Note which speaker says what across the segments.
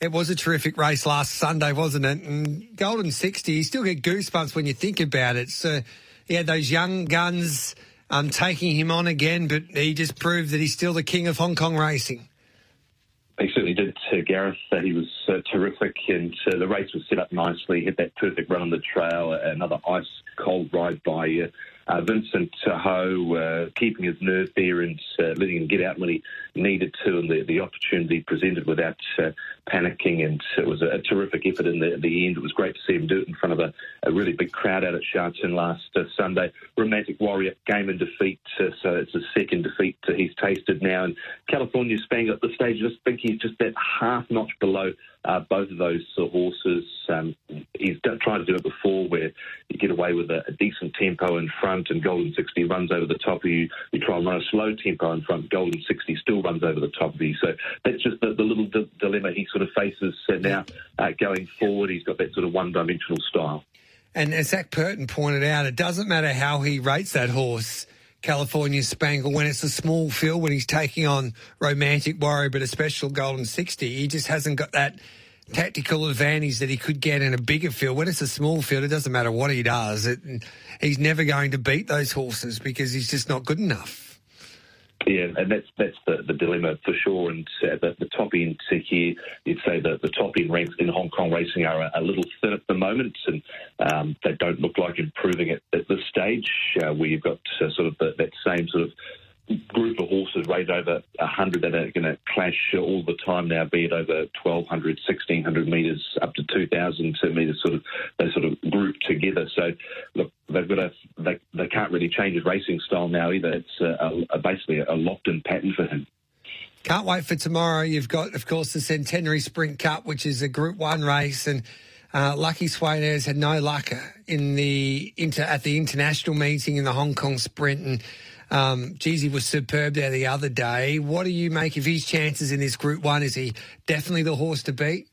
Speaker 1: It was a terrific race last Sunday, wasn't it? And Golden 60, you still get goosebumps when you think about it. So he had those young guns um, taking him on again, but he just proved that he's still the king of Hong Kong racing.
Speaker 2: He certainly did, uh, Gareth. Uh, he was uh, terrific, and uh, the race was set up nicely. He had that perfect run on the trail, another ice cold ride by uh, Vincent Ho uh, keeping his nerve there and uh, letting him get out when he needed to, and the, the opportunity presented without uh, panicking. And it was a, terrific effort in the, the end. It was great to see him do it in front of a, a really big crowd out at Sha Tin last Sunday. Romantic Warrior game in defeat, so it's a second defeat he's tasted now. And California Spangle at the stage, I just think he's just that half notch below uh, both of those horses. Um, he's done, tried to do it before where you get away with a, a, decent tempo in front and Golden 60 runs over the top of you. You try and run a slow tempo in front, Golden 60 still runs over the top of you. So that's just the, the little d- dilemma he sort of faces uh, now uh, going forward. He's got that sort of one dimensional style.
Speaker 1: And as Zac Purton pointed out, it doesn't matter how he rates that horse. California Spangle when it's a small field when he's taking on Romantic Warrior, but a special Golden 60. He just hasn't got that tactical advantage that he could get in a bigger field. When it's a small field, it doesn't matter what he does. It, he's never going to beat those horses because he's just not good enough.
Speaker 2: Yeah, and that's that's the, the dilemma for sure. And uh, the, the top end here, you'd say that the top end ranks in Hong Kong racing are a, a little thin at the moment, and um, they don't look like improving at, at this stage. Uh, where you've got uh, sort of the, that same sort of group of horses rated over 100 that are going to clash all the time now, be it over 1,200, 1,600 metres, up to 2,000 metres, sort of they sort of group together. So, look, they've got a they, they can't really change his racing style now either. It's a, a, basically a locked-in pattern for him.
Speaker 1: Can't wait for tomorrow. You've got, of course, the Centenary Sprint Cup, which is a Group One race, and uh, Lucky Sweynesse had no luck in the inter, at the international meeting in the Hong Kong Sprint, and um, Jeezy was superb there the other day. What do you make of his chances in this Group One? Is he definitely the horse to beat?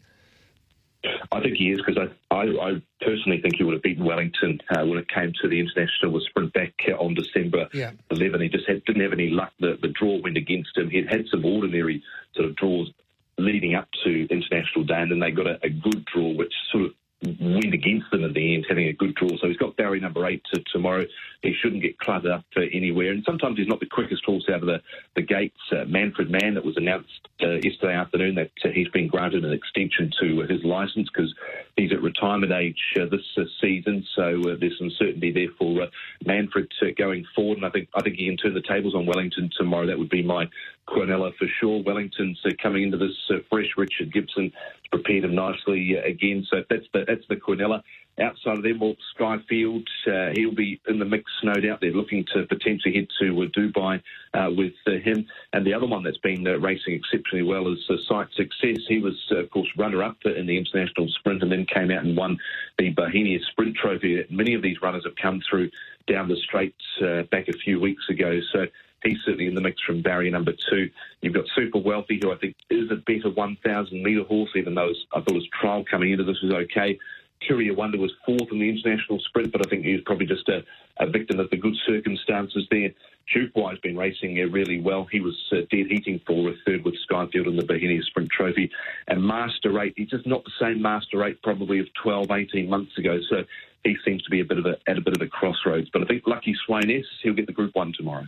Speaker 2: I think he is because I, I, I, personally think he would have beaten Wellington uh, when it came to the international sprint back on December yeah. 11. He just had, didn't have any luck. The, the draw went against him. He had had some ordinary sort of draws leading up to international day, and then they got a, a good draw, which sort of went against them in the end, having a good draw. So he's got barrier number eight to tomorrow. He shouldn't get cluttered up uh, anywhere. And sometimes he's not the quickest horse out of the, the gates. Uh, Manfred Man, that was announced uh, yesterday afternoon that uh, he's been granted an extension to his licence because he's at retirement age uh, this uh, season. So there's some certainty there for Manfred going forward. And I think I think he can turn the tables on Wellington tomorrow. That would be my Quinella for sure. Wellington's coming into this fresh. Richard Gibson prepared him nicely again. So that's the that's the Quinella. Outside of them, well, Skyfield, uh, he'll be in the mix, no doubt. They're looking to potentially head to uh, Dubai uh, with uh, him. And the other one that's been uh, racing exceptionally well is uh, Sight Success. He was, of course, runner-up in the international sprint and then came out and won the Bauhinia Sprint Trophy. Many of these runners have come through down the straights back a few weeks ago. So he's certainly in the mix from barrier number two. You've got Super Wealthy, who I think is a better 1,000 metre horse, even though I thought his trial coming into this was okay. Courier Wonder was fourth in the international sprint, but I think he was probably just a, a victim of the good circumstances there. Duke has been racing really well. He was uh, dead heating for a third with Skyfield in the Bauhinia Sprint Trophy. And Master 8, he's just not the same Master 8 probably of 12, 18 months ago. So he seems to be a bit of a, at a bit of a crossroads. But I think Lucky Sweynesse, he'll get the Group 1 tomorrow.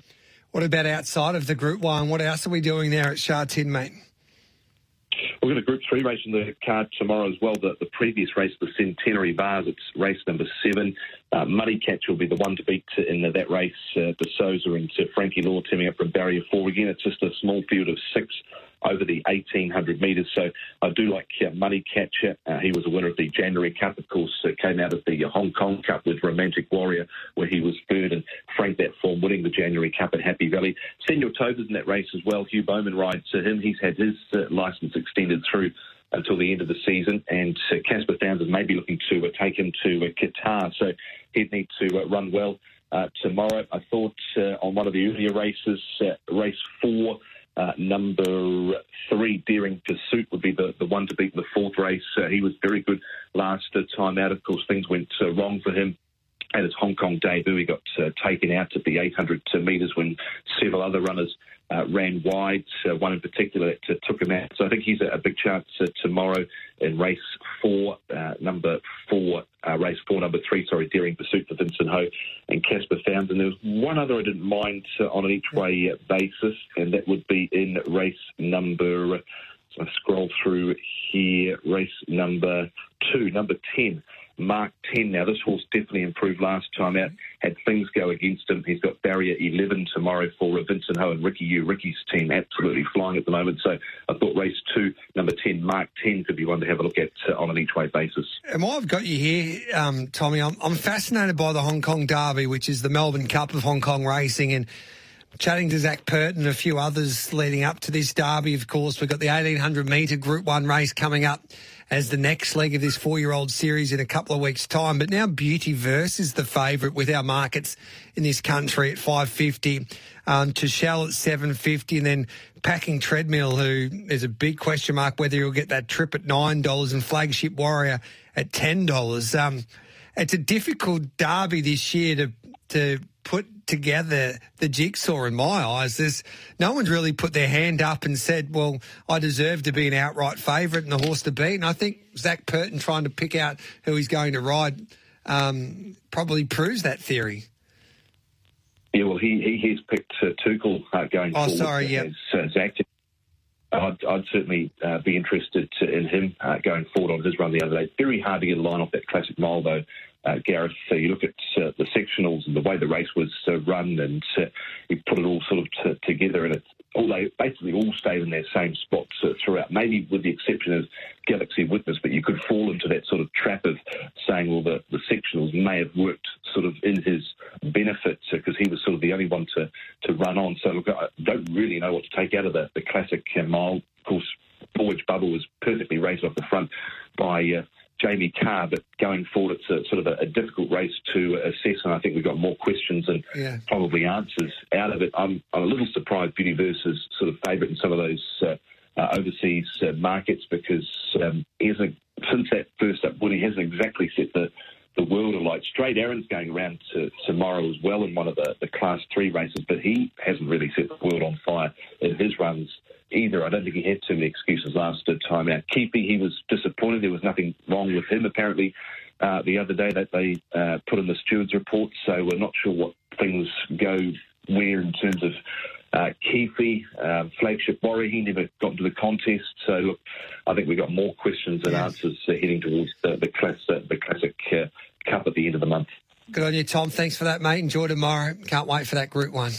Speaker 1: What about outside of the Group 1? What else are we doing there at Sha Tin, mate?
Speaker 2: We've got a Group 3 race in the card tomorrow as well. The, the previous race, the Centenary Vase, it's race number seven. Uh, Money Catcher will be the one to beat in that race. Uh, De Sousa and uh, Frankie Lor teaming up from barrier four. Again, it's just a small field of six over the 1800 metres. So I do like uh, Money Catcher. Uh, he was a winner of the January Cup, of course, uh, came out of the Hong Kong Cup with Romantic Warrior, where he was third and franked that form, winning the January Cup at Happy Valley. Senor Toba's in that race as well. Hugh Bowman rides to him. He's had his uh, licence extended through until the end of the season, and uh, Caspar Fownes may be looking to take him to Qatar, so he'd need to run well tomorrow. I thought on one of the earlier races, race four, number three, Daring Pursuit, would be the, the one to beat in the fourth race. he was very good last time out. Of course, things went wrong for him at his Hong Kong debut. He got uh, taken out at the 800 metres when several other runners uh, ran wide, uh, one in particular that took him out. So I think he's a, a big chance uh, tomorrow in race four, uh, number four, uh, race four, number three, sorry, Daring Pursuit for Vincent Ho and Caspar Fownes. And there was one other I didn't mind on an each way basis, and that would be in race number. So I scroll through here, race number two, number 10. Mark 10 now. This horse definitely improved last time out. Had things go against him. He's got barrier 11 tomorrow for Vincent Ho and Ricky Yiu. Ricky's team absolutely flying at the moment. So I thought race two, number 10, Mark 10, could be one to have a look at uh, on an each way basis.
Speaker 1: And while I've got you here, um, Tommy, I'm, I'm fascinated by the Hong Kong Derby, which is the Melbourne Cup of Hong Kong racing. And chatting to Zac Purton a few others leading up to this derby, of course, we've got the 1800 metre Group 1 race coming up as the next leg of this four year old series in a couple of weeks' time. But now Beauty Verse is the favourite with our markets in this country at 550, um, to Shell at 750, and then Packing Treadmill, who is a big question mark whether he'll get that trip at $9 and Flagship Warrior at $10. Um, it's a difficult derby this year to to put together the jigsaw in my eyes. There's no one's really put their hand up and said, "Well, I deserve to be an outright favourite and the horse to beat." And I think Zac Purton trying to pick out who he's going to ride um, probably proves that theory.
Speaker 2: Yeah, well, he he has picked uh, Tuchel uh, going
Speaker 1: oh,
Speaker 2: forward.
Speaker 1: sorry, yeah.
Speaker 2: Uh, Zac. I'd, I'd, certainly uh, be interested to, in him uh, going forward on his run the other day. Very hard to get a line off that classic mile, though uh, Gareth. So you look at uh, the the way the race was uh, run, and uh, you put it all sort of t- together, and it all they basically all stayed in their same spots uh, throughout. Maybe with the exception of Galaxy Witness, but you could fall into that sort of trap of saying, well, the, the sectionals may have worked sort of in his benefit because he was sort of the only one to to run on. So look, I don't really know what to take out of the, the classic mile. Of course, Voyage Bubble was perfectly raised off the front by. Uh, Jamie Kah, but going forward, it's a, sort of a, a, difficult race to assess, and I think we've got more questions and yeah. probably answers out of it. I'm, I'm, a little surprised Beauty Versus sort of favourite in some of those uh, uh, overseas uh, markets because um, he hasn't, since that first up win, he hasn't exactly set the the world alight. Straight Arron's going around to, tomorrow as well in one of the, the Class 3 races, but he hasn't really set the world on fire in his runs either. I don't think he had too many excuses last time out. Keefe, he was disappointed. There was nothing wrong with him, apparently, uh, the other day that they uh, put in the steward's report, so we're not sure what things go where in terms of uh, Keefe, uh, flagship Warrior, he never got into the contest. So, look, I think we've got more questions than yes. answers uh, heading towards the, the, class, uh, the classic uh, cup at the end of the month.
Speaker 1: Good on you, Tom. Thanks for that, mate. Enjoy tomorrow. Can't wait for that group one.